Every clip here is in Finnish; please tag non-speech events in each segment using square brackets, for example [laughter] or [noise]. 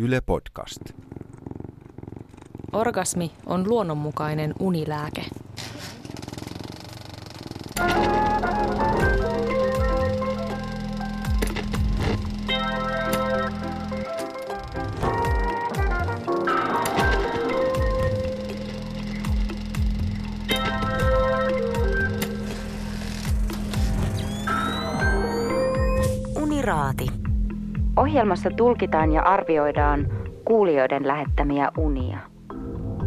Yle Podcast. Orgasmi on luonnonmukainen unilääke. Uniraati. Ohjelmassa tulkitaan ja arvioidaan kuulijoiden lähettämiä unia.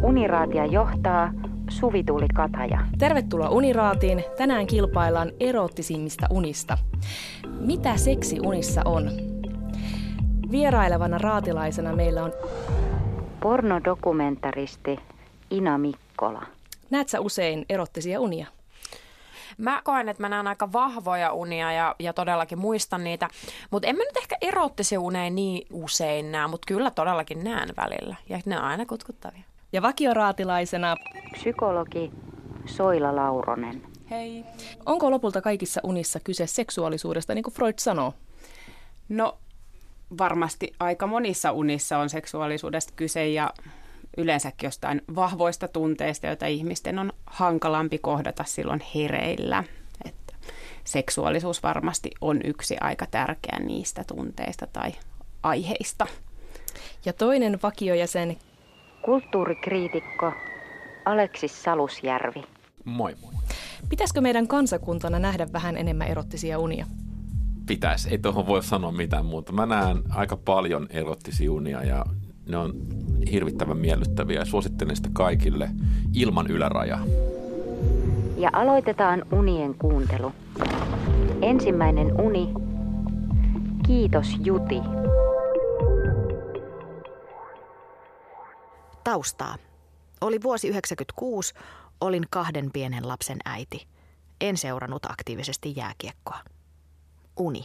Uniraatia johtaa Suvi Tuuli Kataja. Tervetuloa Uniraatiin. Tänään kilpaillaan erottisimmista unista. Mitä seksi unissa on? Vierailevana raatilaisena meillä on... Pornodokumentaristi Ina Mikkola. Näet sä usein erottisia unia? Mä koen, että mä näen aika vahvoja unia ja, ja todellakin muistan niitä, mutta en mä nyt ehkä erottisia uneja niin usein näe, mutta kyllä todellakin näen välillä ja ne on aina kutkuttavia. Ja vakioraatilaisena... Psykologi Soila Lauronen. Hei. Onko lopulta kaikissa unissa kyse seksuaalisuudesta, niin kuin Freud sanoo? No varmasti aika monissa unissa on seksuaalisuudesta kyse ja yleensäkin jostain vahvoista tunteista, joita ihmisten on hankalampi kohdata silloin hereillä. Että seksuaalisuus varmasti on yksi aika tärkeä niistä tunteista tai aiheista. Ja toinen vakiojäsen, Kulttuurikriitikko Aleksis Salusjärvi. Moi moi. pitäisikö meidän kansakuntana nähdä vähän enemmän erottisia unia? Pitäisi, ei tuohon voi sanoa mitään muuta. Mä näen aika paljon erottisia unia ja ne on hirvittävän miellyttäviä ja suosittelen sitä kaikille ilman ylärajaa. Ja aloitetaan unien kuuntelu. Ensimmäinen uni. Kiitos Juti. Taustaa. Oli vuosi 1996, olin kahden pienen lapsen äiti. En seurannut aktiivisesti jääkiekkoa. Uni.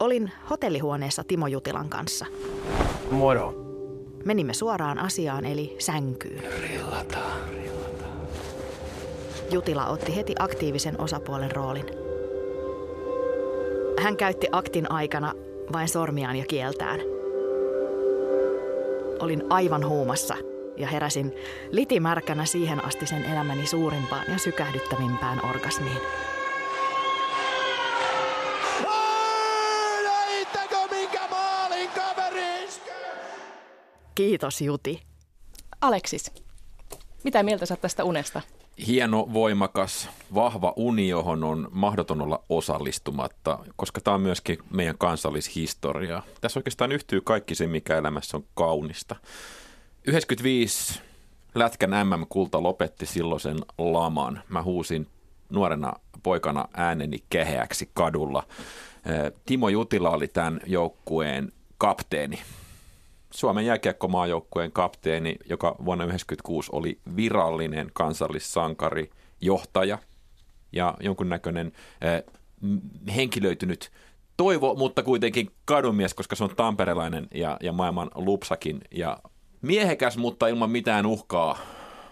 Olin hotellihuoneessa Timo Jutilan kanssa. Moro. Menimme suoraan asiaan eli sänkyyn. Jutila otti heti aktiivisen osapuolen roolin. Hän käytti aktin aikana vain sormiaan ja kieltään. Olin aivan huumassa ja heräsin litimärkänä siihen asti sen elämäni suurimpaan ja sykähdyttävimpään orgasmiin. Kiitos Juti. Aleksis, mitä mieltä sä tästä unesta? Hieno, voimakas, vahva uni, johon on mahdoton olla osallistumatta, koska tämä on myöskin meidän kansallishistoriaa. Tässä oikeastaan yhtyy kaikki se, mikä elämässä on kaunista. 95 Lätkän MM-kulta lopetti silloisen laman. Mä huusin nuorena poikana ääneni keheäksi kadulla. Timo Jutila oli tämän joukkueen kapteeni. Suomen jääkiekkomaajoukkueen kapteeni, joka vuonna 1996 oli virallinen kansallissankari, johtaja ja jonkunnäköinen m- henkilöitynyt toivo, mutta kuitenkin kadunmies, koska se on tamperelainen ja, ja maailman lupsakin ja miehekäs, mutta ilman mitään uhkaa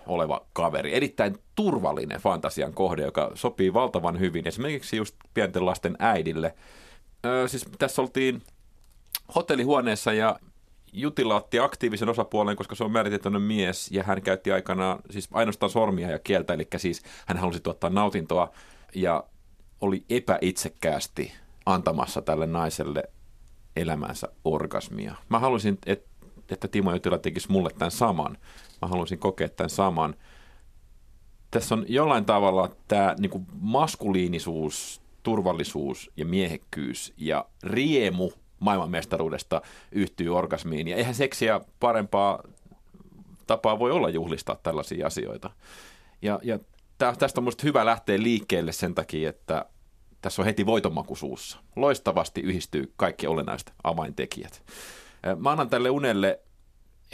oleva kaveri. Erittäin turvallinen fantasian kohde, joka sopii valtavan hyvin esimerkiksi just pienten lasten äidille. Öö, siis tässä oltiin hotellihuoneessa ja Jutila otti aktiivisen osapuolen, koska se on määriteltyinen mies ja hän käytti aikanaan siis ainoastaan sormia ja kieltä, eli siis hän halusi tuottaa nautintoa ja oli epäitsekkäästi antamassa tälle naiselle elämänsä orgasmia. Mä halusin, että, että Timo Jutila tekisi mulle tämän saman. Mä halusin kokea tämän saman. Tässä on jollain tavalla tämä niin maskuliinisuus, turvallisuus ja miehekkyys ja riemu maailmanmestaruudesta yhtyy orgasmiin. Ja eihän seksiä parempaa tapaa voi olla juhlistaa tällaisia asioita. Ja, ja tä, tästä on minusta hyvä lähteä liikkeelle sen takia, että tässä on heti voitonmaku suussa. Loistavasti yhdistyy kaikki olennaiset avaintekijät. Mä annan tälle unelle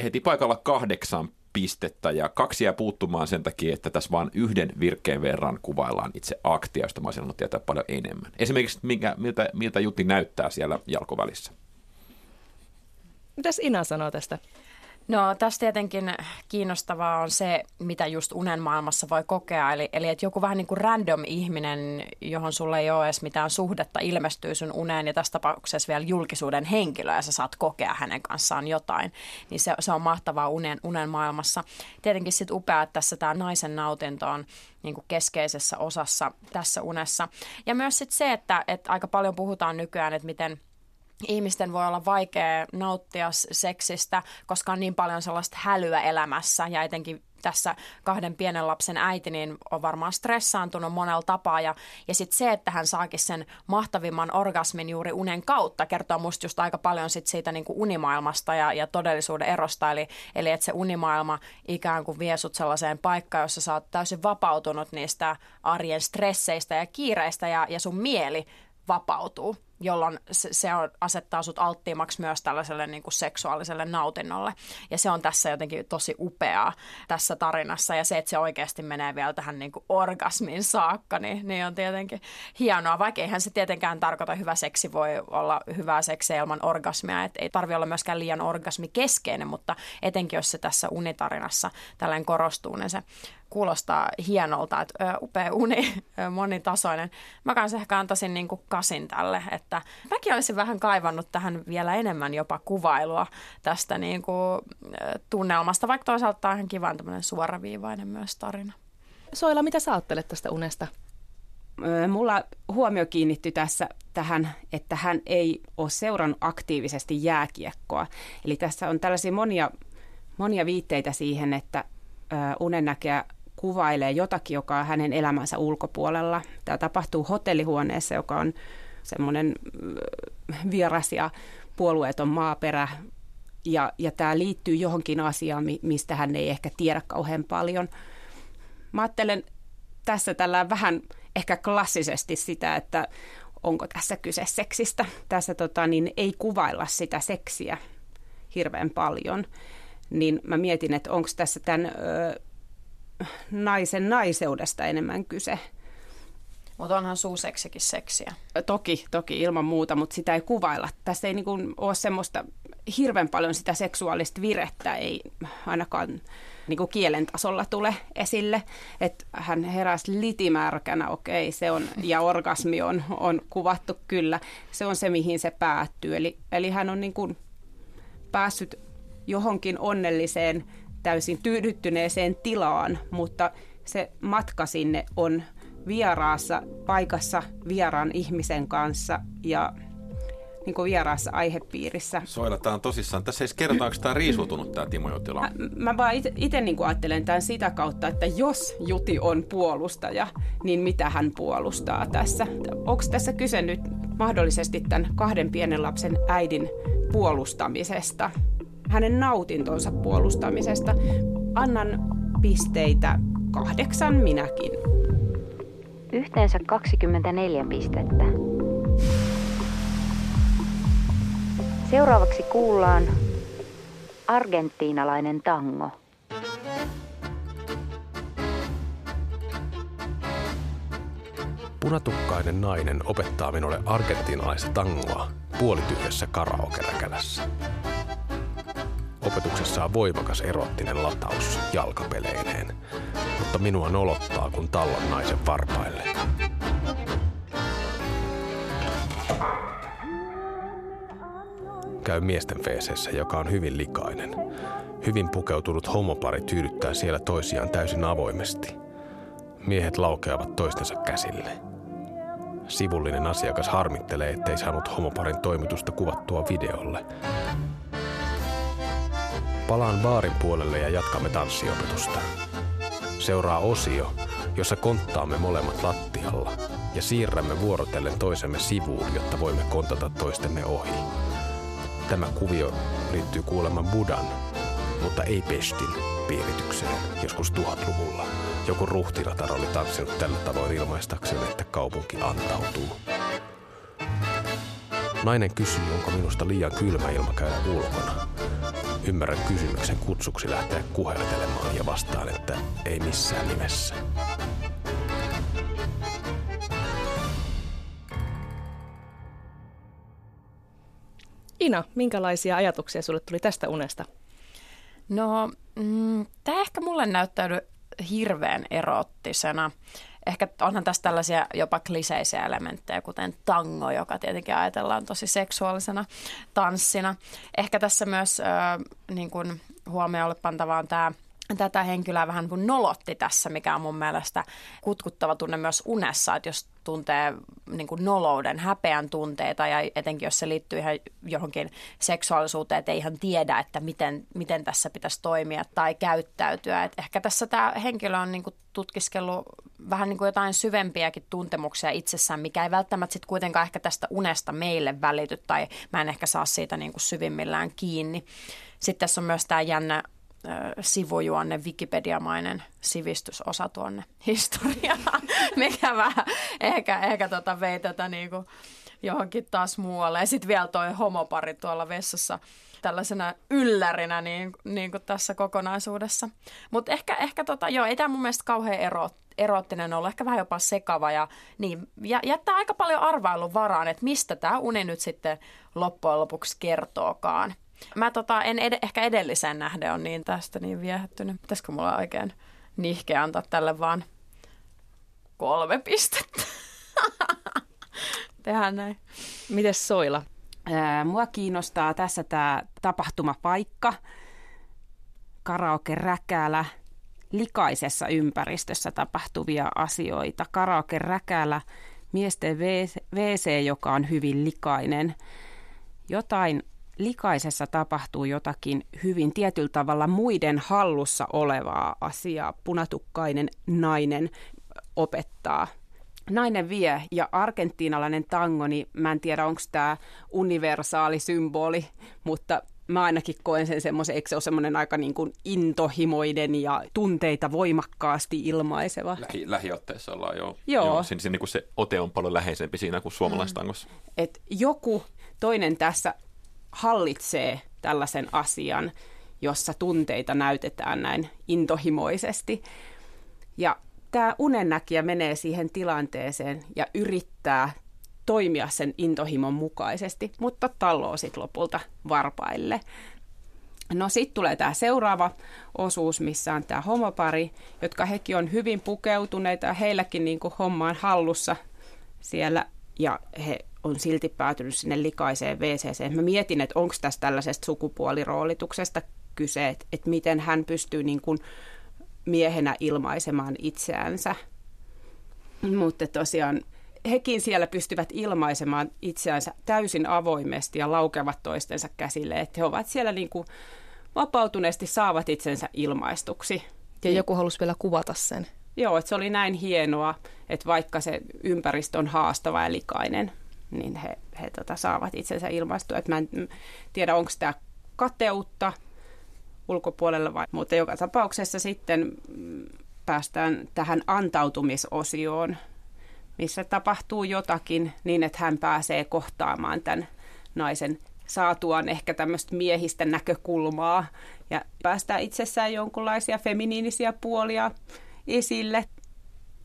heti paikalla kahdeksan pistettä ja kaksi jää puuttumaan sen takia, että tässä vain yhden virkkeen verran kuvaillaan itse aktia, josta mä olisin halunnut tietää paljon enemmän. Esimerkiksi minkä, miltä, miltä Jutti näyttää siellä jalkovälissä. Mitäs Ina sanoo tästä? No tässä tietenkin kiinnostavaa on se, mitä just unen maailmassa voi kokea. Eli, eli että joku vähän niin kuin random ihminen, johon sulle ei ole edes mitään suhdetta, ilmestyy sun uneen ja tässä tapauksessa vielä julkisuuden henkilö ja sä saat kokea hänen kanssaan jotain. Niin se, se on mahtavaa unen, unen maailmassa. Tietenkin sitten upea, että tässä tämä naisen nautinto on niin kuin keskeisessä osassa tässä unessa. Ja myös sitten se, että, että aika paljon puhutaan nykyään, että miten – ihmisten voi olla vaikea nauttia seksistä, koska on niin paljon sellaista hälyä elämässä. Ja etenkin tässä kahden pienen lapsen äiti niin on varmaan stressaantunut monella tapaa. Ja, ja sitten se, että hän saakin sen mahtavimman orgasmin juuri unen kautta kertoo musta just aika paljon sit siitä niin kuin unimaailmasta ja, ja todellisuuden erosta. Eli, eli että se unimaailma ikään kuin vie sut sellaiseen paikkaan, jossa sä oot täysin vapautunut niistä arjen stresseistä ja kiireistä ja, ja sun mieli vapautuu jolloin se, on, asettaa sut alttiimmaksi myös tällaiselle niin kuin seksuaaliselle nautinnolle. Ja se on tässä jotenkin tosi upeaa tässä tarinassa. Ja se, että se oikeasti menee vielä tähän niin kuin orgasmin saakka, niin, niin on tietenkin hienoa. Vaikka eihän se tietenkään tarkoita, hyvä seksi voi olla hyvää seksiä ilman orgasmia. Et ei tarvi olla myöskään liian orgasmikeskeinen, mutta etenkin jos se tässä unitarinassa tällainen korostuu, niin se kuulostaa hienolta, että upea uni, monitasoinen. Mä kanssa ehkä antaisin niin kuin kasin tälle, että mäkin olisin vähän kaivannut tähän vielä enemmän jopa kuvailua tästä niin kuin, tunnelmasta, vaikka toisaalta tämä on ihan kiva tämmöinen suoraviivainen myös tarina. Soila, mitä sä ajattelet tästä unesta? Mulla huomio kiinnittyi tässä tähän, että hän ei ole seurannut aktiivisesti jääkiekkoa. Eli tässä on tällaisia monia, monia viitteitä siihen, että unennäkijä kuvailee jotakin, joka on hänen elämänsä ulkopuolella. Tämä tapahtuu hotellihuoneessa, joka on semmoinen vieras ja puolueeton maaperä. Ja, ja tämä liittyy johonkin asiaan, mistä hän ei ehkä tiedä kauhean paljon. Mä ajattelen tässä tällä vähän ehkä klassisesti sitä, että onko tässä kyse seksistä. Tässä tota, niin ei kuvailla sitä seksiä hirveän paljon. Niin mä mietin, että onko tässä tämän ö, naisen naiseudesta enemmän kyse. Mutta onhan suuseksikin seksiä. Toki, toki ilman muuta, mutta sitä ei kuvailla. Tässä ei niinku ole semmoista hirveän paljon sitä seksuaalista virettä, ei ainakaan niinku kielen tasolla tule esille. Että hän heräsi litimärkänä, okei, se on, ja orgasmi on, on kuvattu kyllä. Se on se, mihin se päättyy. Eli, eli hän on niinku päässyt johonkin onnelliseen täysin tyydyttyneeseen tilaan, mutta se matka sinne on vieraassa paikassa vieraan ihmisen kanssa ja niin kuin vieraassa aihepiirissä. Soilataan tosissaan. Tässä ei kertotaanko tämä riisutunut tämä Timo Jutila? Mä, mä vaan itse niin ajattelen tämän sitä kautta, että jos Juti on puolustaja, niin mitä hän puolustaa tässä? Onko tässä kyse nyt mahdollisesti tämän kahden pienen lapsen äidin puolustamisesta? hänen nautintonsa puolustamisesta. Annan pisteitä kahdeksan minäkin. Yhteensä 24 pistettä. Seuraavaksi kuullaan argentiinalainen tango. Punatukkainen nainen opettaa minulle argentiinalaista tangoa puolityhjässä karaokeräkälässä. Opetuksessa on voimakas erottinen lataus jalkapeleineen, mutta minua nolottaa, kun tallon naisen varpaille. Käy miesten feeseessä, joka on hyvin likainen. Hyvin pukeutunut homopari tyydyttää siellä toisiaan täysin avoimesti. Miehet laukeavat toistensa käsille. Sivullinen asiakas harmittelee, ettei saanut homoparin toimitusta kuvattua videolle. Palaan baarin puolelle ja jatkamme tanssiopetusta. Seuraa osio, jossa konttaamme molemmat lattialla ja siirrämme vuorotellen toisemme sivuun, jotta voimme kontata toistemme ohi. Tämä kuvio liittyy kuulemma Budan, mutta ei Pestin piiritykseen joskus tuhatluvulla. Joku ruhtinatar oli tanssinut tällä tavoin ilmaistakseen, että kaupunki antautuu. Nainen kysyy, onko minusta liian kylmä ilma käydä ulkona. Ymmärrän kysymyksen kutsuksi lähteä kuhertelemaan ja vastaan, että ei missään nimessä. Ina, minkälaisia ajatuksia sulle tuli tästä unesta? No, mm, tämä ehkä mulle näyttäydy hirveän erottisena. Ehkä onhan tässä tällaisia jopa kliseisiä elementtejä, kuten tango, joka tietenkin ajatellaan tosi seksuaalisena tanssina. Ehkä tässä myös äh, niin huomioon pantavaa on tämä tätä henkilöä vähän kuin nolotti tässä, mikä on mun mielestä kutkuttava tunne myös unessa, että jos tuntee niin kuin nolouden, häpeän tunteita ja etenkin jos se liittyy ihan johonkin seksuaalisuuteen, että ei ihan tiedä, että miten, miten tässä pitäisi toimia tai käyttäytyä. Et ehkä tässä tämä henkilö on niin kuin tutkiskellut vähän niin kuin jotain syvempiäkin tuntemuksia itsessään, mikä ei välttämättä sitten kuitenkaan ehkä tästä unesta meille välity tai mä en ehkä saa siitä niin kuin syvimmillään kiinni. Sitten tässä on myös tämä jännä sivujuonne, Wikipedia-mainen sivistysosa tuonne historiaan, [laughs] mikä vähän ehkä, ehkä tota vei tätä niin kuin johonkin taas muualle. Ja sitten vielä toi homopari tuolla vessassa tällaisena yllärinä niin, niin kuin tässä kokonaisuudessa. Mutta ehkä, ehkä tota, joo, ei tämä mun mielestä kauhean ero, eroottinen ollut, ehkä vähän jopa sekava ja niin, ja, jättää aika paljon arvailun varaan, että mistä tämä uni nyt sitten loppujen lopuksi kertookaan. Mä tota, en ed- ehkä edellisen nähden on niin tästä niin viehättynyt. Pitäisikö mulla oikein nihkeä antaa tälle vaan kolme pistettä? [laughs] Tehdään näin. Mites Soila? Mua kiinnostaa tässä tämä tapahtumapaikka, karaoke räkälä, likaisessa ympäristössä tapahtuvia asioita. Karaoke räkälä, miesten WC, joka on hyvin likainen. Jotain likaisessa tapahtuu jotakin hyvin tietyllä tavalla muiden hallussa olevaa asiaa. Punatukkainen nainen opettaa. Nainen vie ja argentiinalainen tango, niin mä en tiedä onko tämä universaali symboli, mutta mä ainakin koen sen semmoisen, eikö se ole semmoinen aika niin kuin intohimoiden ja tunteita voimakkaasti ilmaiseva. Lähi, lähiotteessa ollaan jo. Joo. joo siinä, siinä niin kuin se ote on paljon läheisempi siinä kuin suomalaistangossa. Mm. Et joku toinen tässä hallitsee tällaisen asian, jossa tunteita näytetään näin intohimoisesti. Ja tämä unennäkijä menee siihen tilanteeseen ja yrittää toimia sen intohimon mukaisesti, mutta talloo sitten lopulta varpaille. No sitten tulee tämä seuraava osuus, missä on tämä homopari, jotka hekin on hyvin pukeutuneita ja heilläkin niinku homma hallussa siellä ja he on silti päätynyt sinne likaiseen wc Mä mietin, että onko tässä tällaisesta sukupuoliroolituksesta kyse, että, että miten hän pystyy niin kuin miehenä ilmaisemaan itseänsä. Mutta tosiaan hekin siellä pystyvät ilmaisemaan itseänsä täysin avoimesti ja laukevat toistensa käsille, että he ovat siellä niin kuin vapautuneesti saavat itsensä ilmaistuksi. Ja joku halusi vielä kuvata sen. Joo, että se oli näin hienoa, että vaikka se ympäristö on haastava ja likainen, niin he, he tota, saavat itsensä ilmaistua. Et mä en tiedä, onko tämä kateutta ulkopuolella vai, mutta joka tapauksessa sitten mm, päästään tähän antautumisosioon, missä tapahtuu jotakin niin, että hän pääsee kohtaamaan tämän naisen saatuaan ehkä tämmöistä miehistä näkökulmaa ja päästään itsessään jonkunlaisia feminiinisiä puolia esille.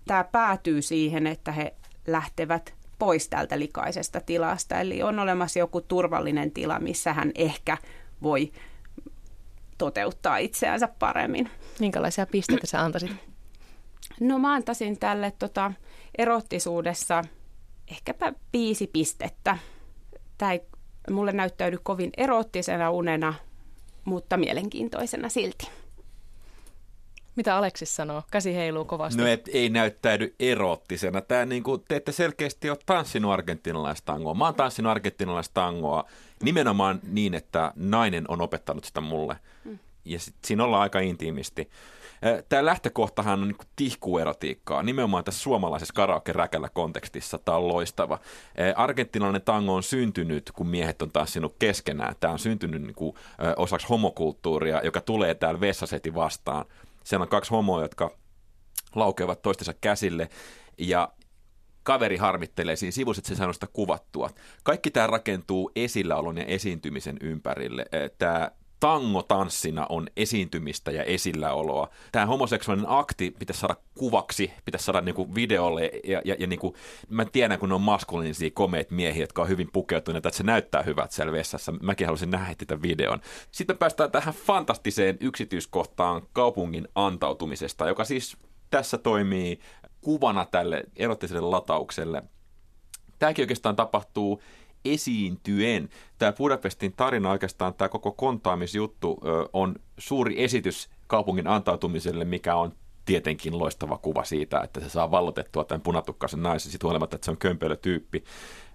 Tämä päätyy siihen, että he lähtevät pois tältä likaisesta tilasta. Eli on olemassa joku turvallinen tila, missä hän ehkä voi toteuttaa itseänsä paremmin. Minkälaisia pisteitä sä antaisit? No mä antaisin tälle tota, erottisuudessa ehkäpä viisi pistettä. Tämä ei mulle näyttäydy kovin erottisena unena, mutta mielenkiintoisena silti. Mitä Aleksis sanoo? Käsi heiluu kovasti. No et, ei näyttäydy erottisena. Tämä niin kuin, te ette selkeästi ole tanssinut argentinalaista tangoa. Mä oon tanssinut argentinalaista tangoa nimenomaan niin, että nainen on opettanut sitä mulle. Mm. Ja sit, siinä ollaan aika intiimisti. Tämä lähtökohtahan on niin tihkuerotiikkaa, nimenomaan tässä suomalaisessa karaoke-räkällä kontekstissa. Tämä on loistava. Argentinalainen tango on syntynyt, kun miehet on tanssinut keskenään. Tämä on syntynyt niin kuin, osaksi homokulttuuria, joka tulee täällä vessaseti vastaan – siellä on kaksi homoa, jotka laukeavat toistensa käsille ja kaveri harmittelee siinä sivussa, että se saa sitä kuvattua. Kaikki tämä rakentuu esilläolon ja esiintymisen ympärille. Tämä tangotanssina on esiintymistä ja esilläoloa. Tämä homoseksuaalinen akti pitäisi saada kuvaksi, pitäisi saada niinku videolle ja, ja, ja niinku, mä tiedän, kun ne on maskuliinisia komeet miehiä, jotka on hyvin pukeutuneita, että se näyttää hyvät siellä vessassa. Mäkin haluaisin nähdä tätä videon. Sitten päästään tähän fantastiseen yksityiskohtaan kaupungin antautumisesta, joka siis tässä toimii kuvana tälle erottiselle lataukselle. Tämäkin oikeastaan tapahtuu esiintyen. Tämä Budapestin tarina oikeastaan, tämä koko kontaamisjuttu on suuri esitys kaupungin antautumiselle, mikä on tietenkin loistava kuva siitä, että se saa vallotettua tämän punatukkaisen naisen, sit huolimatta, että se on kömpelö tyyppi.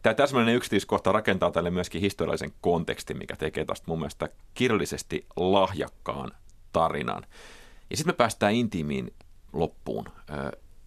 Tämä täsmällinen yksityiskohta rakentaa tälle myöskin historiallisen kontekstin, mikä tekee tästä mun mielestä kirjallisesti lahjakkaan tarinan. Ja sitten me päästään intiimiin loppuun.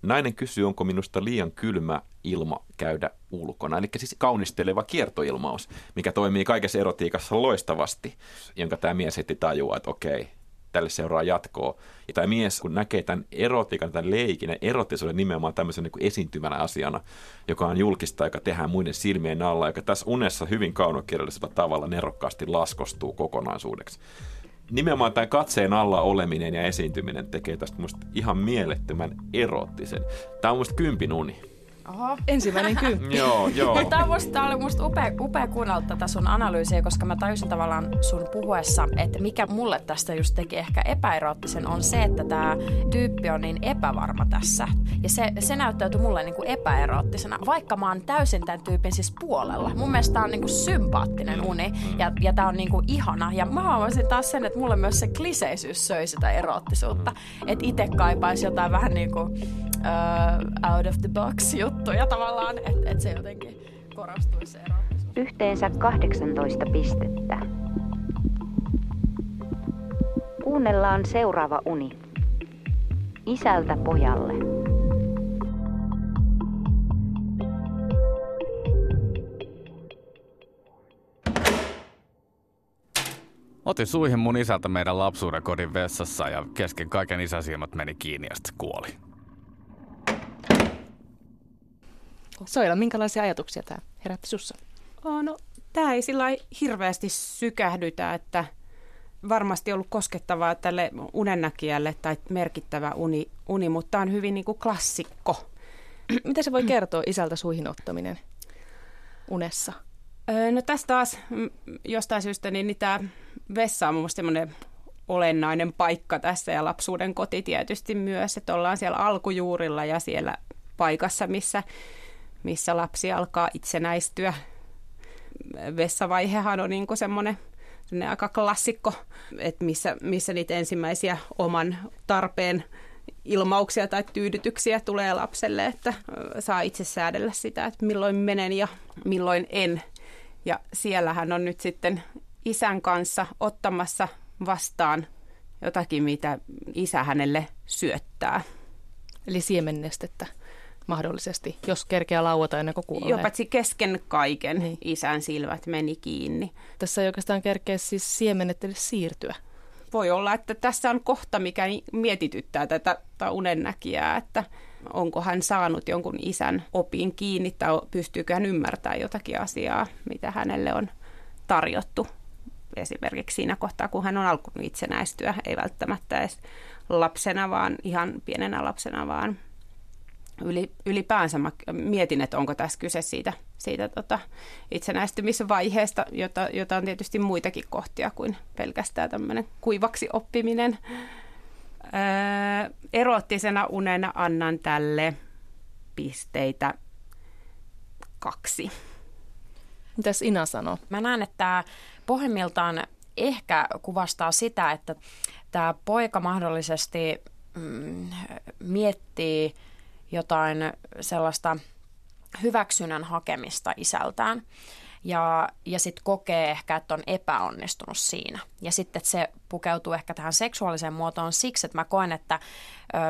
Nainen kysyy, onko minusta liian kylmä ilma käydä ulkona. Eli siis kaunisteleva kiertoilmaus, mikä toimii kaikessa erotiikassa loistavasti, jonka tämä mies heti tajuaa, että okei, tälle seuraa jatkoa. Ja tämä mies, kun näkee tämän erotiikan, tämän leikin, erottisuuden nimenomaan tämmöisen niin esiintymänä asiana, joka on julkista, joka tehdään muiden silmien alla, joka tässä unessa hyvin kaunokirjallisella tavalla nerokkaasti laskostuu kokonaisuudeksi nimenomaan tämä katseen alla oleminen ja esiintyminen tekee tästä musta ihan mielettömän erottisen. Tämä on musta kympin uni. Oho. Ensimmäinen [laughs] kymppi. joo, joo. Tämä, musta, tämä oli musta upea, upea kuunnella tätä sun analyysiä, koska mä tajusin tavallaan sun puhuessa, että mikä mulle tästä just teki ehkä epäeroottisen on se, että tämä tyyppi on niin epävarma tässä. Ja se, se näyttäytyi mulle niin kuin epäeroottisena, vaikka mä oon täysin tämän tyypin siis puolella. Mun mielestä tämä on niin kuin sympaattinen uni ja, ja tämä on niin kuin ihana. Ja mä haluaisin taas sen, että mulle myös se kliseisyys söi sitä eroottisuutta. Että itse kaipaisi jotain vähän niin kuin uh, out of the box [laughs] juttuja tavallaan, että et se jotenkin korostuisi se Yhteensä 18 pistettä. Kuunnellaan seuraava uni. Isältä pojalle. Otin suihin mun isältä meidän lapsuuden kodin vessassa ja kesken kaiken isäsilmät meni kiinni ja sitten kuoli. Soila, minkälaisia ajatuksia tämä herätti sussa? Oh, no, tämä ei sillä hirveästi sykähdytä, että varmasti ollut koskettavaa tälle unennäkijälle tai merkittävä uni, uni mutta tämä on hyvin niin kuin klassikko. Mitä se voi kertoa isältä suihin ottaminen unessa? No tästä taas jostain syystä niin, niin tämä vessa on mun semmoinen olennainen paikka tässä ja lapsuuden koti tietysti myös, että ollaan siellä alkujuurilla ja siellä paikassa, missä missä lapsi alkaa itsenäistyä. Vessavaihehan on niin semmoinen aika klassikko, että missä, missä niitä ensimmäisiä oman tarpeen ilmauksia tai tyydytyksiä tulee lapselle, että saa itse säädellä sitä, että milloin menen ja milloin en. Ja siellähän on nyt sitten isän kanssa ottamassa vastaan jotakin, mitä isä hänelle syöttää. Eli siemennestettä mahdollisesti, jos kerkeä lauata ennen kuin kuolee. Joo, paitsi kesken kaiken niin. isän silmät meni kiinni. Tässä ei oikeastaan kerkeä siis siemenet edes siirtyä. Voi olla, että tässä on kohta, mikä mietityttää tätä unennäkijää, että onko hän saanut jonkun isän opin kiinni tai pystyykö hän ymmärtämään jotakin asiaa, mitä hänelle on tarjottu. Esimerkiksi siinä kohtaa, kun hän on alkanut itsenäistyä, ei välttämättä edes lapsena, vaan ihan pienenä lapsena, vaan yli, ylipäänsä mä mietin, että onko tässä kyse siitä, siitä tota itsenäistymisvaiheesta, jota, jota on tietysti muitakin kohtia kuin pelkästään tämmöinen kuivaksi oppiminen. Öö, erottisena unena annan tälle pisteitä kaksi. Mitäs Ina sanoo? Mä näen, että tämä pohjimmiltaan ehkä kuvastaa sitä, että tämä poika mahdollisesti mm, miettii – jotain sellaista hyväksynnän hakemista isältään. Ja, ja sitten kokee ehkä, että on epäonnistunut siinä. Ja sitten se pukeutuu ehkä tähän seksuaaliseen muotoon siksi, että mä koen, että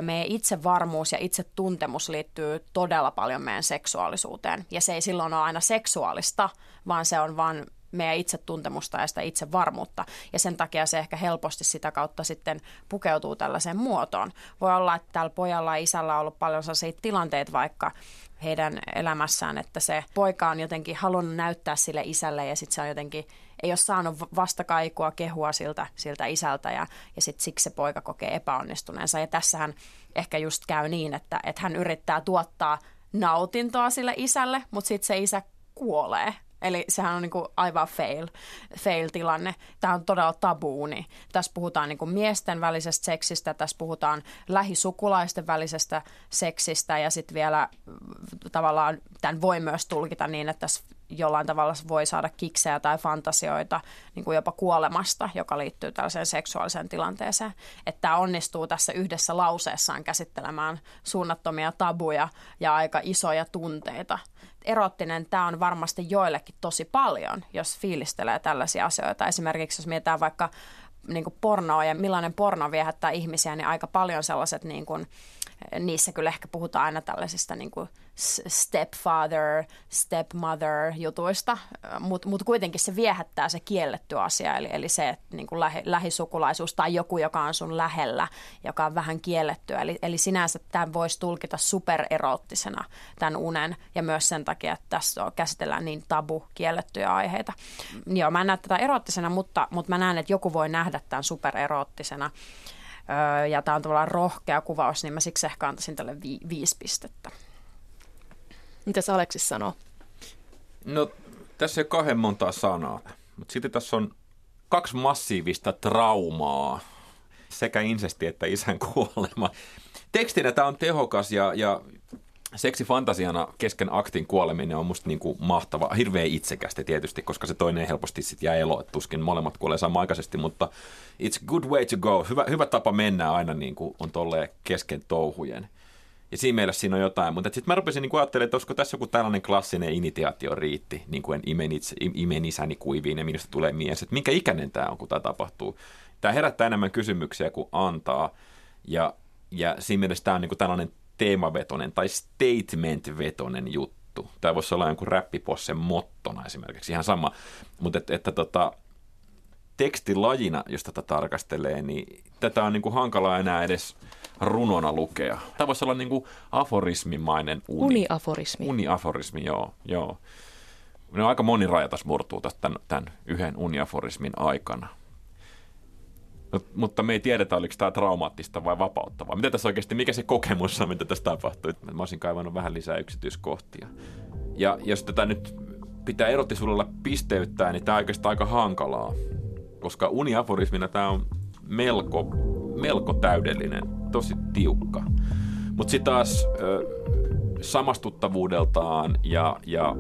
meidän itsevarmuus ja itsetuntemus liittyy todella paljon meidän seksuaalisuuteen. Ja se ei silloin ole aina seksuaalista, vaan se on vaan meidän itsetuntemusta ja sitä itsevarmuutta. Ja sen takia se ehkä helposti sitä kautta sitten pukeutuu tällaiseen muotoon. Voi olla, että tällä pojalla ja isällä on ollut paljon sellaisia tilanteita vaikka heidän elämässään, että se poika on jotenkin halunnut näyttää sille isälle ja sitten se on jotenkin ei ole saanut vastakaikua, kehua siltä, siltä isältä ja, ja sit siksi se poika kokee epäonnistuneensa. Ja tässähän ehkä just käy niin, että, että hän yrittää tuottaa nautintoa sille isälle, mutta sitten se isä kuolee Eli sehän on niin kuin aivan fail, fail-tilanne. Tämä on todella tabuuni. Tässä puhutaan niin kuin miesten välisestä seksistä, tässä puhutaan lähisukulaisten välisestä seksistä ja sitten vielä mm, tavallaan tämän voi myös tulkita niin, että tässä jollain tavalla voi saada kiksejä tai fantasioita niin kuin jopa kuolemasta, joka liittyy tällaiseen seksuaaliseen tilanteeseen. Että tämä onnistuu tässä yhdessä lauseessaan käsittelemään suunnattomia tabuja ja aika isoja tunteita. Erottinen tämä on varmasti joillekin tosi paljon, jos fiilistelee tällaisia asioita. Esimerkiksi jos mietitään vaikka niin kuin pornoa ja millainen porno viehättää ihmisiä, niin aika paljon sellaiset, niin kuin, niissä kyllä ehkä puhutaan aina tällaisista niin kuin stepfather, stepmother jutuista, mutta mut kuitenkin se viehättää se kielletty asia, eli, eli se että niin kuin lähi, lähisukulaisuus tai joku, joka on sun lähellä, joka on vähän kiellettyä. Eli, eli sinänsä tämä voisi tulkita supereroottisena tämän unen ja myös sen takia, että tässä on, käsitellään niin tabu kiellettyjä aiheita. Joo, mä en näe tätä eroottisena, mutta, mutta mä näen, että joku voi nähdä tämän supereroottisena. Ja tämä on tavallaan rohkea kuvaus, niin mä siksi ehkä antaisin tälle vi- viisi pistettä. Mitä Aleksis sanoo? No, tässä ei ole kahden montaa sanaa, mutta sitten tässä on kaksi massiivista traumaa, sekä insesti että isän kuolema. Tekstinä tämä on tehokas ja, ja seksifantasiana kesken aktin kuoleminen on musta niin kuin mahtava, hirveän itsekästä tietysti, koska se toinen helposti sitten jää eloon, tuskin molemmat kuolee samanaikaisesti, mutta it's good way to go. Hyvä, hyvä tapa mennä aina niin kuin on tolleen kesken touhujen. Ja siinä mielessä siinä on jotain, mutta sitten mä rupesin niin ajattelemaan, että olisiko tässä joku tällainen klassinen initiaatio riitti, niin kuin imen, itse, imen isäni kuiviin ja minusta tulee mies, että minkä ikäinen tämä on, kun tämä tapahtuu. Tämä herättää enemmän kysymyksiä kuin antaa, ja, ja siinä mielessä tämä on niin kuin tällainen teemavetonen tai statement-vetonen juttu. Tämä voisi olla jonkun räppipossen mottona esimerkiksi, ihan sama. Mutta että, että tota, tekstilajina, jos tätä tarkastelee, niin tätä on niin kuin hankala enää edes runona lukea. Tämä voisi olla niin kuin aforismimainen uni. Uniaforismi. Uniaforismi, joo. joo. No, aika moni raja tässä murtuu tästä tämän, tämän yhden uniaforismin aikana. No, mutta me ei tiedetä, oliko tämä traumaattista vai vapauttavaa. Mitä tässä oikeasti, mikä se kokemus on, mitä tässä tapahtui? Mä olisin kaivannut vähän lisää yksityiskohtia. Ja jos tätä nyt pitää erottisuudella pisteyttää, niin tämä on oikeastaan aika hankalaa. Koska uniaforismina tämä on melko, melko täydellinen, tosi tiukka. Mutta sitten taas samastuttavuudeltaan ja, ja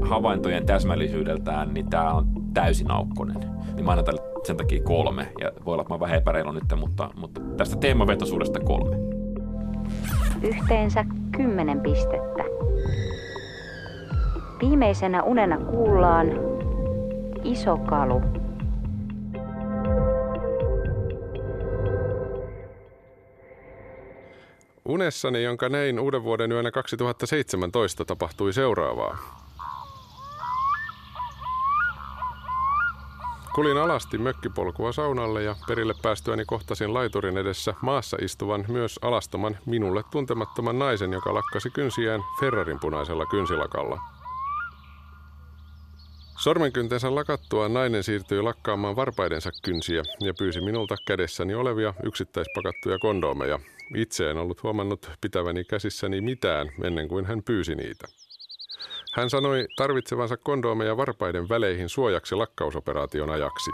havaintojen täsmällisyydeltään, niin tämä on täysin aukkonen. Niin mä annan tälle sen takia kolme, ja voi olla, että mä vähän epäreilu nyt, mutta, mutta tästä teemavetoisuudesta kolme. Yhteensä kymmenen pistettä. Viimeisenä unena kuullaan iso kalu. Unessani, jonka näin uuden vuoden yönä 2017, tapahtui seuraavaa. Kulin alasti mökkipolkua saunalle ja perille päästyäni kohtasin laiturin edessä maassa istuvan myös alastoman minulle tuntemattoman naisen, joka lakkasi kynsiään Ferrarin punaisella kynsilakalla. Sormenkyntensä lakattua nainen siirtyi lakkaamaan varpaidensa kynsiä ja pyysi minulta kädessäni olevia yksittäispakattuja kondoomeja. Itse en ollut huomannut pitäväni käsissäni mitään ennen kuin hän pyysi niitä. Hän sanoi tarvitsevansa kondoomeja varpaiden väleihin suojaksi lakkausoperaation ajaksi.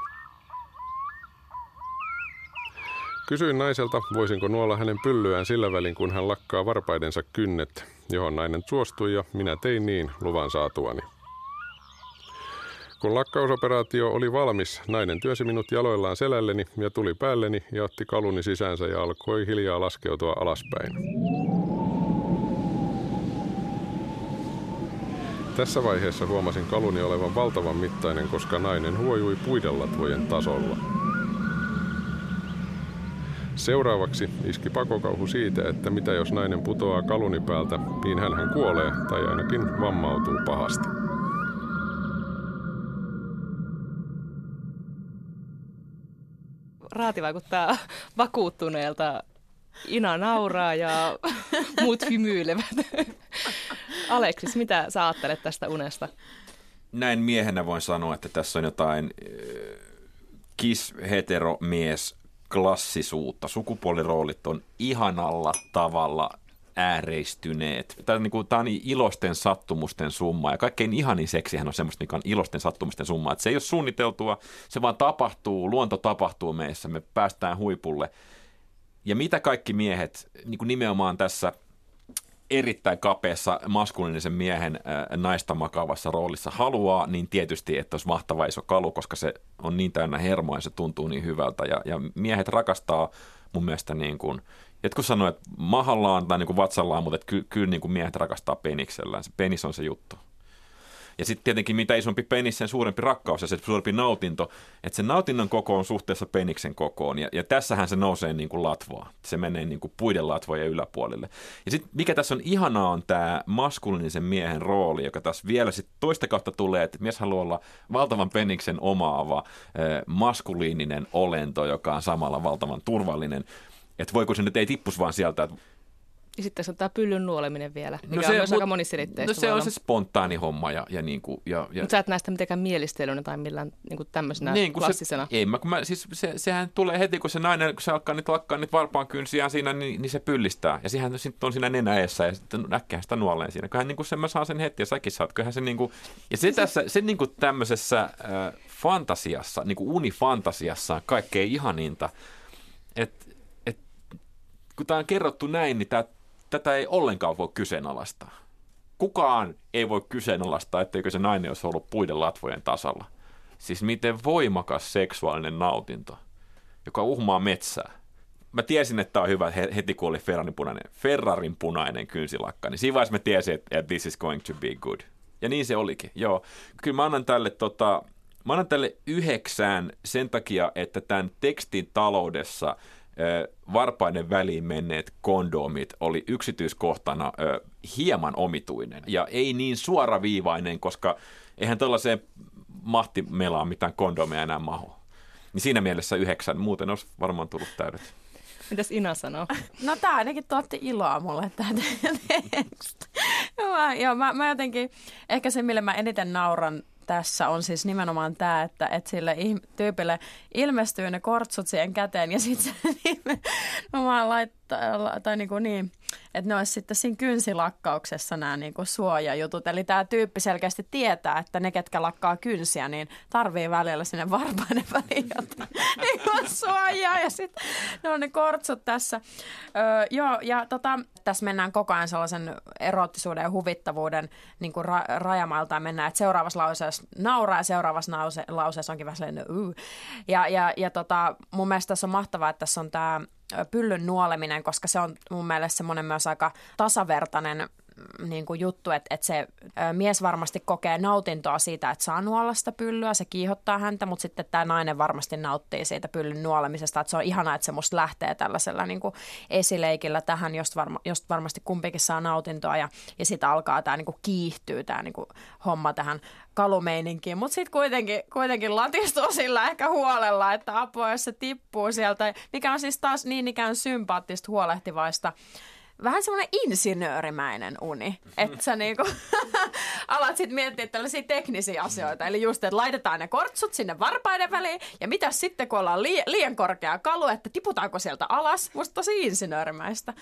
Kysyin naiselta, voisinko nuolla hänen pyllyään sillä välin, kun hän lakkaa varpaidensa kynnet, johon nainen suostui ja minä tein niin luvan saatuani. Kun lakkausoperaatio oli valmis, nainen työsi minut jaloillaan selälleni ja tuli päälleni ja otti kaluni sisäänsä ja alkoi hiljaa laskeutua alaspäin. Tässä vaiheessa huomasin kaluni olevan valtavan mittainen, koska nainen huojui puidelatvojen tasolla. Seuraavaksi iski pakokauhu siitä, että mitä jos nainen putoaa kaluni päältä, niin hän kuolee tai ainakin vammautuu pahasti. Raati vaikuttaa vakuuttuneelta. Ina nauraa ja muut hymyilevät. Aleksis, mitä sä ajattelet tästä unesta? näin miehenä voin sanoa, että tässä on jotain äh, kis heteromies klassisuutta. Sukupuoliroolit on ihanalla tavalla ääreistyneet. Tämä on, niin kuin, tämä on ilosten sattumusten summa ja kaikkein ihanin seksihän on semmoista, mikä on ilosten sattumusten summa. Että se ei ole suunniteltua, se vaan tapahtuu, luonto tapahtuu meissä, me päästään huipulle. Ja mitä kaikki miehet, niin kuin nimenomaan tässä erittäin kapeassa maskuliinisen miehen ää, naista makavassa roolissa haluaa, niin tietysti, että olisi mahtava iso kalu, koska se on niin täynnä hermoa ja se tuntuu niin hyvältä. Ja, ja miehet rakastaa mun mielestä niin kuin, jotkut sanoo, että mahallaan tai niin kuin vatsallaan, mutta ky, kyllä niin kuin miehet rakastaa peniksellään. Se penis on se juttu. Ja sitten tietenkin mitä isompi penis, sen suurempi rakkaus ja se suurempi nautinto. Että se nautinnon koko on suhteessa peniksen kokoon. Ja, ja tässähän se nousee niin kuin latvoa. Se menee niin kuin puiden latvojen yläpuolelle. Ja sitten mikä tässä on ihanaa on tämä maskuliinisen miehen rooli, joka taas vielä sitten toista kautta tulee, että mies haluaa olla valtavan peniksen omaava äh, maskuliininen olento, joka on samalla valtavan turvallinen. Että voiko se nyt ei tippus vaan sieltä, että ja sitten tässä on tämä pyllyn nuoleminen vielä, mikä no se, on myös mut, aika moniselitteistä. No se on se spontaani homma. Ja, ja niin kuin, ja, ja... Mutta sä et näistä mitenkään mielistelynä tai millään niin kuin tämmöisenä niin, klassisena. Se, ei, mä, kun mä, siis se, sehän tulee heti, kun se nainen, kun se alkaa nyt lakkaa niitä varpaan kynsiä siinä, niin, niin se pyllistää. Ja sehän sitten on siinä nenäessä ja sitten äkkiä sitä nuoleen siinä. Kyllähän niin kuin sen mä saan sen heti ja säkin saat. Kyllähän se niin kuin, ja se, tässä, se niin kuin tämmöisessä äh, fantasiassa, niin kuin unifantasiassa on kaikkein ihaninta, että et, kun tämä on kerrottu näin, niin tämä tätä ei ollenkaan voi kyseenalaistaa. Kukaan ei voi kyseenalaistaa, etteikö se nainen olisi ollut puiden latvojen tasalla. Siis miten voimakas seksuaalinen nautinto, joka uhmaa metsää. Mä tiesin, että tämä on hyvä heti kun oli Ferrarin punainen, Ferrarin punainen kynsilakka, niin siinä vaiheessa mä tiesin, että this is going to be good. Ja niin se olikin, joo. Kyllä mä annan tälle, tota, mä annan tälle yhdeksään sen takia, että tämän tekstin taloudessa – varpaiden väliin menneet kondomit oli yksityiskohtana hieman omituinen ja ei niin suoraviivainen, koska eihän tällaiseen mahtimelaan mitään kondomia enää maho. Niin siinä mielessä yhdeksän, muuten olisi varmaan tullut täydet. Mitäs Ina sanoo? No tämä ainakin tuotti iloa mulle tämä teksti. Mä, joo, mä, mä jotenkin, ehkä se mille mä eniten nauran tässä on siis nimenomaan tämä, että, että sille tyypille ilmestyy ne kortsut siihen käteen ja sitten se [laughs] nimenomaan laittaa, tai niin, kuin niin että ne olisi sitten siinä kynsilakkauksessa nämä niin kuin suojajutut. Eli tämä tyyppi selkeästi tietää, että ne, ketkä lakkaa kynsiä, niin tarvii välillä sinne varpainen väliin jotain [laughs] niin suojaa. Ja sitten ne on ne kortsut tässä. Öö, joo, ja tota, tässä mennään koko ajan sellaisen erottisuuden ja huvittavuuden niin kuin ra- rajamailta ja mennään, että seuraavassa lauseessa nauraa ja seuraavassa lause- lauseessa onkin vähän sellainen uh. Ja, ja, ja tota, mun mielestä tässä on mahtavaa, että tässä on tämä pyllyn nuoleminen, koska se on mun mielestä semmoinen myös aika tasavertainen mm, niin kuin juttu, että, että se mies varmasti kokee nautintoa siitä, että saa nuolla sitä pyllyä, se kiihottaa häntä, mutta sitten tämä nainen varmasti nauttii siitä pyllyn nuolemisesta, että se on ihanaa, että se musta lähtee tällaisella niin kuin esileikillä tähän, josta, varma, josta varmasti kumpikin saa nautintoa ja, ja sitten alkaa tämä niin kuin kiihtyy tämä niin kuin homma tähän kalumeininkiin, mutta sitten kuitenkin, kuitenkin latistuu sillä ehkä huolella, että apua, jos se tippuu sieltä, mikä on siis taas niin ikään sympaattista huolehtivaista vähän semmoinen insinöörimäinen uni, että sä niinku [laughs] alat sitten miettiä tällaisia teknisiä asioita. Eli just, että laitetaan ne kortsut sinne varpaiden väliin ja mitä sitten, kun ollaan li- liian korkea kalu, että tiputaanko sieltä alas. Musta tosi insinöörimäistä.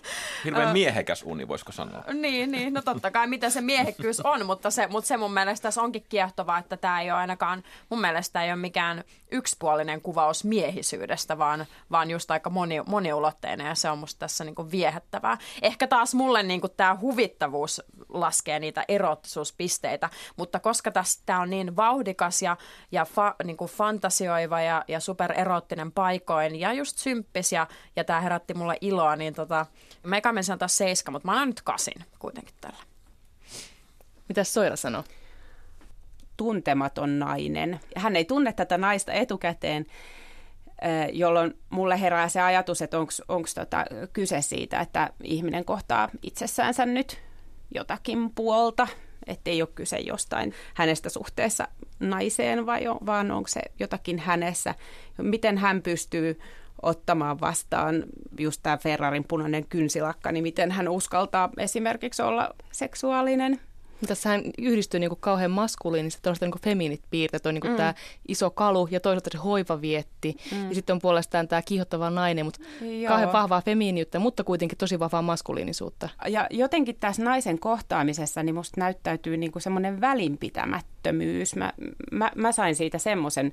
Hirveän miehekäs uni, voisiko sanoa. Niin, niin, no totta kai mitä se miehekkyys on, mutta se, mutta se mun mielestä tässä onkin kiehtovaa, että tämä ei ole ainakaan, mun mielestä ei ole mikään yksipuolinen kuvaus miehisyydestä, vaan, vaan just aika moni, moniulotteinen ja se on musta tässä niinku viehättävää ehkä taas mulle niin tämä huvittavuus laskee niitä erottisuuspisteitä, mutta koska tämä on niin vauhdikas ja, ja fa, niin kuin fantasioiva ja, ja supererottinen paikoin ja just symppis ja, ja tämä herätti mulle iloa, niin tota, meikä menisin taas seiska, mutta mä annan nyt kasin kuitenkin tällä. Mitäs Soira sanoo? Tuntematon nainen. Hän ei tunne tätä naista etukäteen, jolloin mulle herää se ajatus, että onko tota kyse siitä, että ihminen kohtaa itsessäänsä nyt jotakin puolta, ettei ole kyse jostain hänestä suhteessa naiseen, vai on, vaan onko se jotakin hänessä, miten hän pystyy ottamaan vastaan just tämä Ferrarin punainen kynsilakka, niin miten hän uskaltaa esimerkiksi olla seksuaalinen Tässähän yhdistyy niinku kauhean maskuliinista, tuollaista niinku femiinit piirteet, on niinku mm. tämä iso kalu ja toisaalta se hoivavietti. Mm. Ja sitten on puolestaan tämä kiihottava nainen, mutta Joo. kauhean vahvaa femiiniyttä, mutta kuitenkin tosi vahvaa maskuliinisuutta. Ja jotenkin tässä naisen kohtaamisessa niin musta näyttäytyy niinku semmoinen välinpitämättömyys. Mä, mä, mä sain siitä semmoisen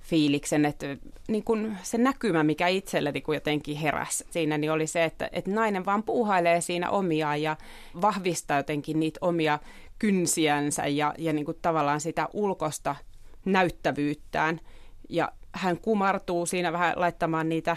fiiliksen, että niin kun se näkymä, mikä itselleni kun jotenkin heräsi siinä, niin oli se, että, että nainen vaan puuhailee siinä omiaan ja vahvistaa jotenkin niitä omia kynsiänsä ja, ja niin kuin tavallaan sitä ulkosta näyttävyyttään. Ja hän kumartuu siinä vähän laittamaan niitä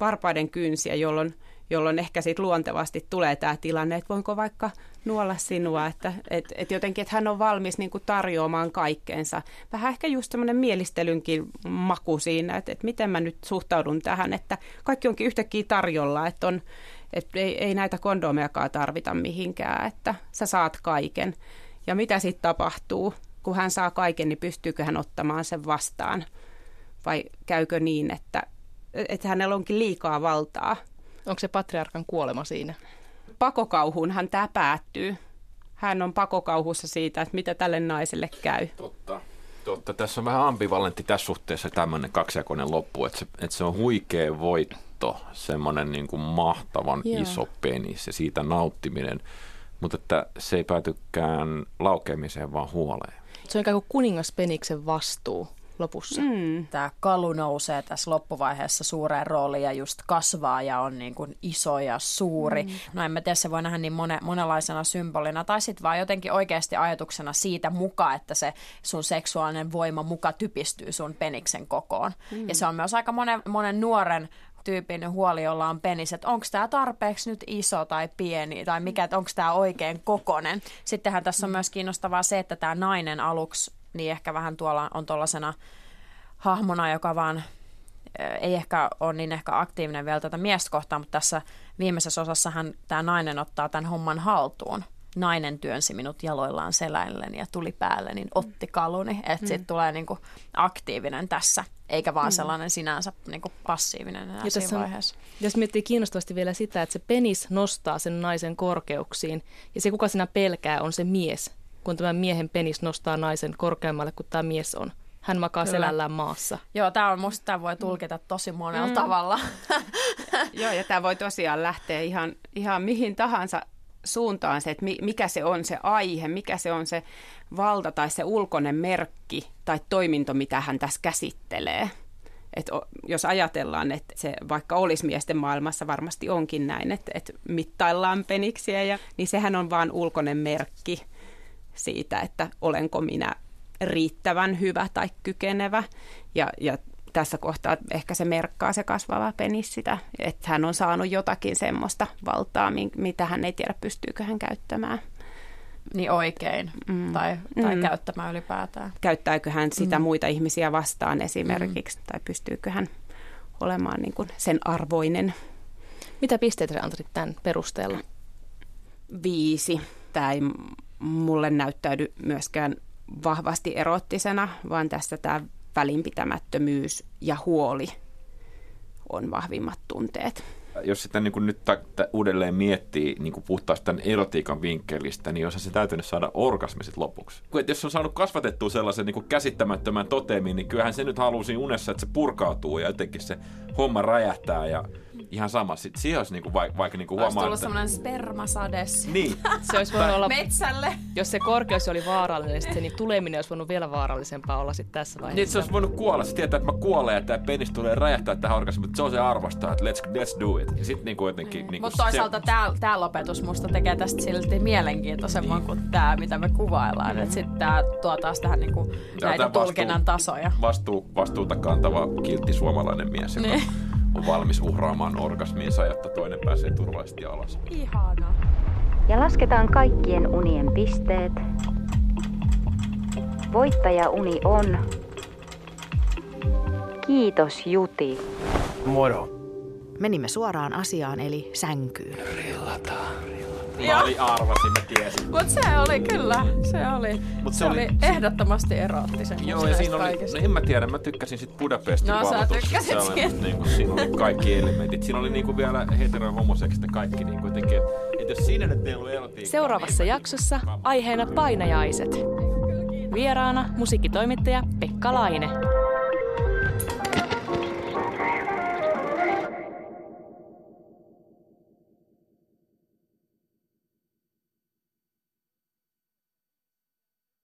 varpaiden kynsiä, jolloin, jolloin ehkä sitten luontevasti tulee tämä tilanne, että voinko vaikka nuolla sinua, että et, et jotenkin, että hän on valmis niin kuin tarjoamaan kaikkeensa. Vähän ehkä just semmoinen mielistelynkin maku siinä, että, että miten mä nyt suhtaudun tähän, että kaikki onkin yhtäkkiä tarjolla, että on, että ei, ei näitä kondomeakaan tarvita mihinkään, että sä saat kaiken. Ja mitä sitten tapahtuu, kun hän saa kaiken, niin pystyykö hän ottamaan sen vastaan? Vai käykö niin, että, että hänellä onkin liikaa valtaa? Onko se patriarkan kuolema siinä? Pakokauhunhan tämä päättyy. Hän on pakokauhussa siitä, että mitä tälle naiselle käy. Totta. Totta. Tässä on vähän ambivalentti tässä suhteessa tämmöinen kaksijakoinen loppu, että se, että se on huikea voitto semmoinen niin kuin mahtavan Joo. iso penis ja siitä nauttiminen, mutta että se ei päätykään laukeamiseen, vaan huoleen. Se on ikään kuin kuningaspeniksen vastuu lopussa. Mm. Tämä kalu nousee tässä loppuvaiheessa suureen rooliin ja just kasvaa ja on niin kuin iso ja suuri. Mm. No en mä tiedä, se voi nähdä niin mone, monenlaisena symbolina tai sitten vaan jotenkin oikeasti ajatuksena siitä muka, että se sun seksuaalinen voima muka typistyy sun peniksen kokoon. Mm. Ja se on myös aika monen, monen nuoren tyypin huoli, jolla on penis, että onko tämä tarpeeksi nyt iso tai pieni, tai mikä, onko tämä oikein kokonen. Sittenhän tässä on myös kiinnostavaa se, että tämä nainen aluksi, niin ehkä vähän tuolla on tuollaisena hahmona, joka vaan ei ehkä ole niin ehkä aktiivinen vielä tätä miestä kohtaan, mutta tässä viimeisessä osassa hän, tämä nainen ottaa tämän homman haltuun nainen työnsi minut jaloillaan seläillen ja tuli päälle, niin otti kaluni. Että mm. sitten tulee niinku aktiivinen tässä, eikä vaan mm. sellainen sinänsä niinku passiivinen enää ja siinä vaiheessa. Jos miettii kiinnostavasti vielä sitä, että se penis nostaa sen naisen korkeuksiin ja se kuka sinä pelkää on se mies, kun tämä miehen penis nostaa naisen korkeammalle kuin tämä mies on. Hän makaa Kyllä. selällään maassa. Joo, tämä on musta tämä voi tulkita tosi monella mm. tavalla. [laughs] Joo, ja tämä voi tosiaan lähteä ihan, ihan mihin tahansa suuntaan se, että mikä se on se aihe, mikä se on se valta tai se ulkoinen merkki tai toiminto, mitä hän tässä käsittelee. Et jos ajatellaan, että se vaikka olisi miesten maailmassa, varmasti onkin näin, että, että mittaillaan peniksiä, ja, niin sehän on vain ulkoinen merkki siitä, että olenko minä riittävän hyvä tai kykenevä. Ja, ja tässä kohtaa ehkä se merkkaa se kasvava penis sitä, että hän on saanut jotakin semmoista valtaa, mitä hän ei tiedä pystyykö hän käyttämään. Niin oikein, mm. tai, tai mm. käyttämään ylipäätään. Käyttääkö hän sitä mm. muita ihmisiä vastaan esimerkiksi, mm. tai pystyykö hän olemaan niin kuin sen arvoinen. Mitä pisteitä antasit tämän perusteella? Viisi. Tämä ei mulle näyttäydy myöskään vahvasti erottisena, vaan tässä tämä välinpitämättömyys ja huoli on vahvimmat tunteet. Jos sitä niin kuin nyt t- uudelleen miettii niin kuin puhtaasti tämän erotiikan vinkkelistä, niin olisi se täytynyt saada orgasmisit lopuksi. Kun, jos on saanut kasvatettua sellaisen niin kuin käsittämättömän toteemin, niin kyllähän se nyt halusi unessa, että se purkautuu ja jotenkin se homma räjähtää ja ihan sama. Sitten siihen olisi niinku vaikka, vaikka niinku huomaa, Olisi tullut semmoinen spermasades niin. [laughs] se olisi voinut olla, metsälle. Jos se korkeus oli vaarallinen, niin, niin tuleminen olisi voinut vielä vaarallisempaa olla sitten tässä vaiheessa. Niin, se olisi voinut kuolla. Se tietää, että mä kuolen ja tämä penis tulee räjähtää tähän orgasmiin, mutta se on se arvostaa, että let's, let's do it. Ja sitten niinku jotenkin... Niin. Niinku mutta toisaalta se... tämä, lopetus musta tekee tästä silti mielenkiintoisemman niin. kuin tämä, mitä me kuvaillaan. Että sitten tämä tuo taas tähän niinku näitä tulkinnan tasoja. Vastuu, vastuuta kantava kiltti suomalainen mies, joka niin on valmis uhraamaan orgasmiinsa, jotta toinen pääsee turvallisesti alas. Ihana. Ja lasketaan kaikkien unien pisteet. Voittaja uni on... Kiitos Juti. Moro. Menimme suoraan asiaan eli sänkyyn. Rillataan. Mä olin arvasin, mä tiesin. Mut se oli kyllä, se oli, Mut se, se oli, oli ehdottomasti eroottisen Joo, ja siinä oli, no en mä tiedä, mä tykkäsin sit Budapestin no, sä tykkäsit siitä. Niin kuin, siinä oli kaikki elementit. Siinä oli niin kuin vielä hetero homoseksistä kaikki niin kuin jotenkin, jos siinä nyt ei ollut erotiikkaa. Seuraavassa jaksossa aiheena painajaiset. Vieraana musiikkitoimittaja Pekka Laine.